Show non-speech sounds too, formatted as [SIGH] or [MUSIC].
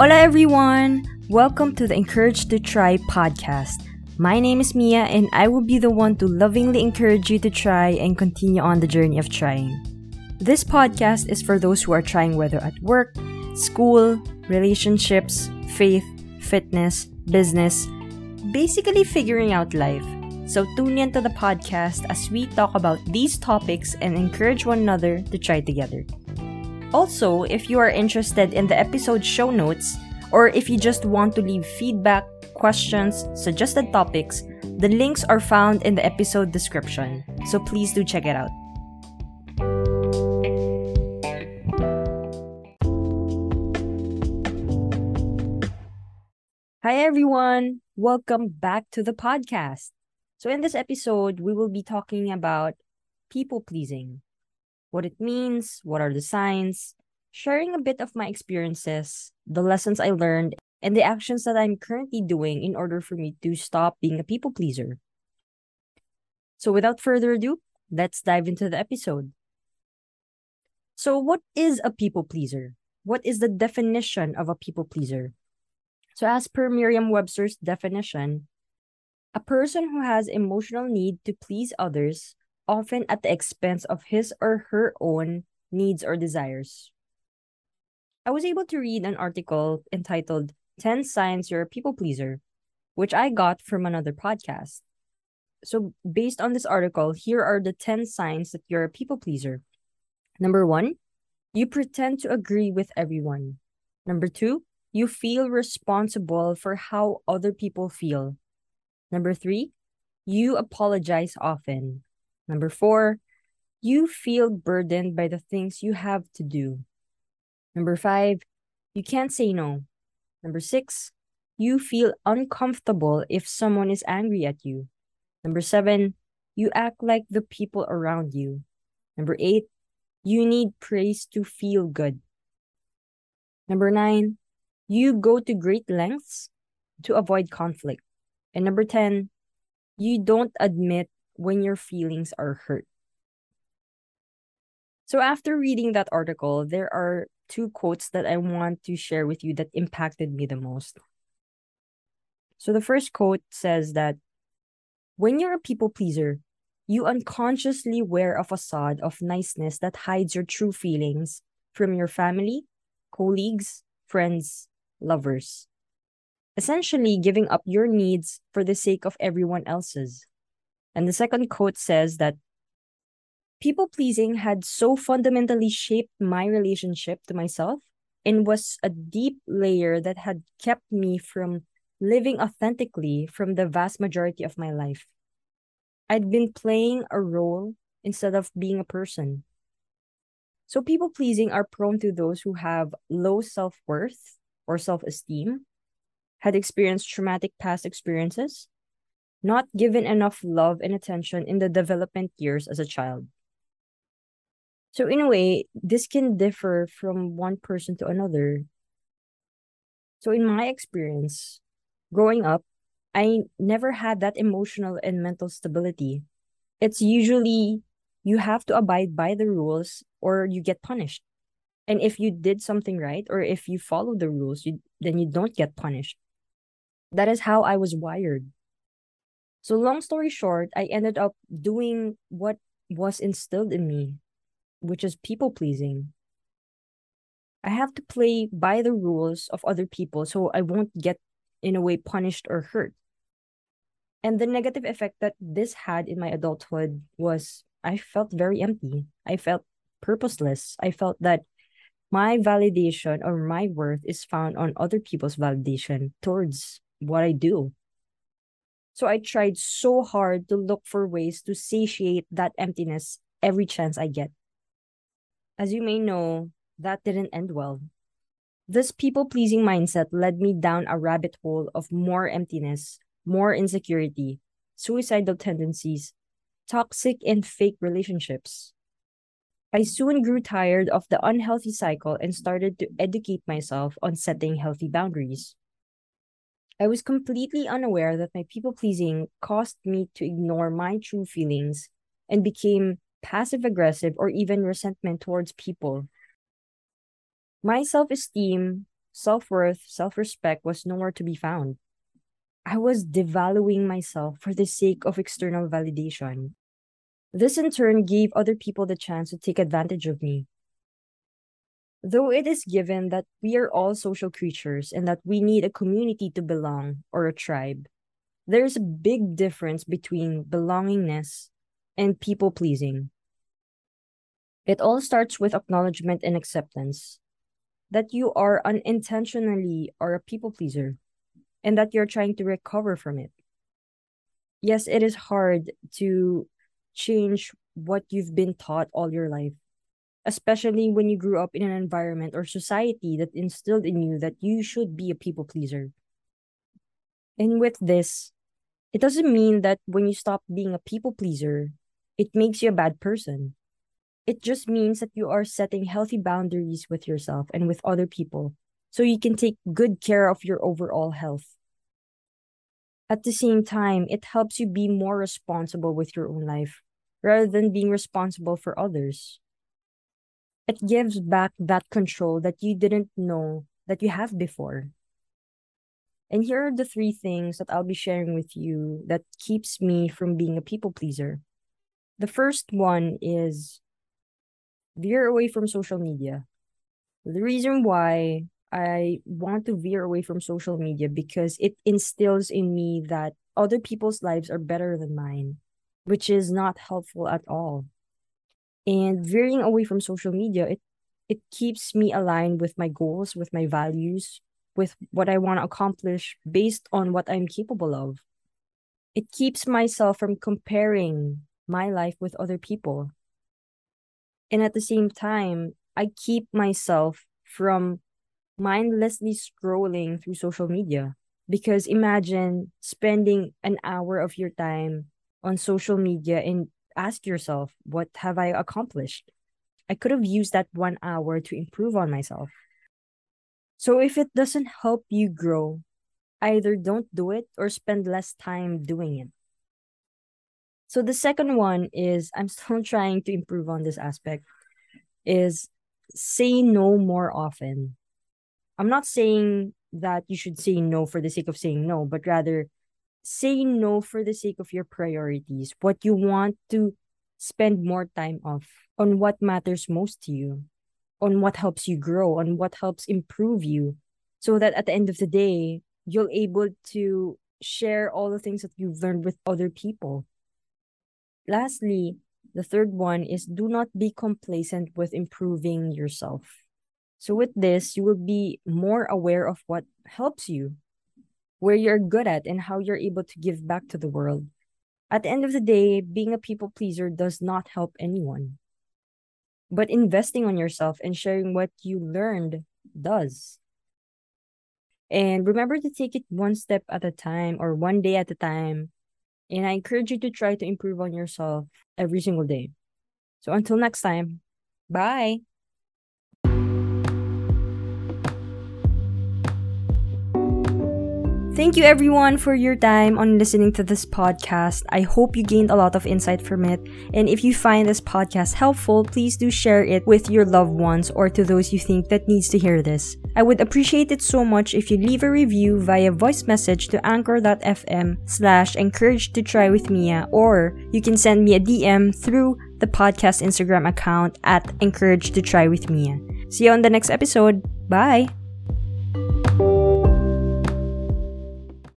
Hola, everyone! Welcome to the Encourage to Try podcast. My name is Mia, and I will be the one to lovingly encourage you to try and continue on the journey of trying. This podcast is for those who are trying whether at work, school, relationships, faith, fitness, business, basically figuring out life. So tune in to the podcast as we talk about these topics and encourage one another to try together. Also, if you are interested in the episode show notes, or if you just want to leave feedback, questions, suggested topics, the links are found in the episode description. So please do check it out. Hi everyone, welcome back to the podcast. So, in this episode, we will be talking about people pleasing what it means, what are the signs, sharing a bit of my experiences, the lessons I learned, and the actions that I'm currently doing in order for me to stop being a people pleaser. So, without further ado, let's dive into the episode. So, what is a people pleaser? What is the definition of a people pleaser? So, as per Merriam Webster's definition, a person who has emotional need to please others often at the expense of his or her own needs or desires. I was able to read an article entitled 10 Signs You're a People Pleaser, which I got from another podcast. So, based on this article, here are the 10 signs that you're a people pleaser. Number one, you pretend to agree with everyone. Number two, you feel responsible for how other people feel. Number three, you apologize often. Number four, you feel burdened by the things you have to do. Number five, you can't say no. Number six, you feel uncomfortable if someone is angry at you. Number seven, you act like the people around you. Number eight, you need praise to feel good. Number nine, you go to great lengths to avoid conflict. And number 10, you don't admit when your feelings are hurt. So, after reading that article, there are two quotes that I want to share with you that impacted me the most. So, the first quote says that when you're a people pleaser, you unconsciously wear a facade of niceness that hides your true feelings from your family, colleagues, friends, lovers. Essentially, giving up your needs for the sake of everyone else's. And the second quote says that people pleasing had so fundamentally shaped my relationship to myself and was a deep layer that had kept me from living authentically from the vast majority of my life. I'd been playing a role instead of being a person. So, people pleasing are prone to those who have low self worth or self esteem, had experienced traumatic past experiences, not given enough love and attention in the development years as a child. So, in a way, this can differ from one person to another. So, in my experience, growing up, I never had that emotional and mental stability. It's usually you have to abide by the rules or you get punished. And if you did something right or if you follow the rules, you then you don't get punished. That is how I was wired. So, long story short, I ended up doing what was instilled in me, which is people pleasing. I have to play by the rules of other people so I won't get, in a way, punished or hurt. And the negative effect that this had in my adulthood was I felt very empty. I felt purposeless. I felt that my validation or my worth is found on other people's validation towards what I do. So I tried so hard to look for ways to satiate that emptiness every chance I get. As you may know, that didn't end well. This people pleasing mindset led me down a rabbit hole of more emptiness, more insecurity, suicidal tendencies, toxic and fake relationships. I soon grew tired of the unhealthy cycle and started to educate myself on setting healthy boundaries. I was completely unaware that my people pleasing caused me to ignore my true feelings and became passive aggressive or even resentment towards people. My self esteem self worth, self respect was nowhere to be found. I was devaluing myself for the sake of external validation. This in turn gave other people the chance to take advantage of me. Though it is given that we are all social creatures and that we need a community to belong or a tribe, there's a big difference between belongingness and people pleasing. It all starts with acknowledgement and acceptance that you are unintentionally or a people pleaser and that you're trying to recover from it. Yes, it is hard to change what you've been taught all your life, especially when you grew up in an environment or society that instilled in you that you should be a people pleaser. And with this, it doesn't mean that when you stop being a people pleaser, it makes you a bad person. It just means that you are setting healthy boundaries with yourself and with other people so you can take good care of your overall health. At the same time, it helps you be more responsible with your own life rather than being responsible for others. It gives back that control that you didn't know that you have before. And here are the three things that I'll be sharing with you that keeps me from being a people pleaser. The first one is veer away from social media. The reason why I want to veer away from social media because it instills in me that other people's lives are better than mine, which is not helpful at all. And veering away from social media, it it keeps me aligned with my goals, with my values, with what I want to accomplish based on what I'm capable of. It keeps myself from comparing my life with other people. And at the same time, I keep myself from mindlessly scrolling through social media. Because imagine spending an hour of your time on social media and ask yourself, what have I accomplished? I could have used that one hour to improve on myself. So if it doesn't help you grow, either don't do it or spend less time doing it. So the second one is I'm still [LAUGHS] trying to improve on this aspect is say no more often. I'm not saying that you should say no for the sake of saying no, but rather say no for the sake of your priorities, what you want to spend more time of, on what matters most to you, on what helps you grow, on what helps improve you, so that at the end of the day, you'll able to share all the things that you've learned with other people. Lastly, the third one is do not be complacent with improving yourself. So with this, you will be more aware of what helps you, where you're good at, and how you're able to give back to the world. At the end of the day, being a people pleaser does not help anyone. But investing on yourself and sharing what you learned does. And remember to take it one step at a time or one day at a time. And I encourage you to try to improve on yourself every single day. So until next time, bye. Thank you everyone for your time on listening to this podcast. I hope you gained a lot of insight from it. And if you find this podcast helpful, please do share it with your loved ones or to those you think that needs to hear this. I would appreciate it so much if you leave a review via voice message to anchor.fm slash encourage to try with Mia or you can send me a DM through the podcast Instagram account at encourage to try with Mia. See you on the next episode. Bye!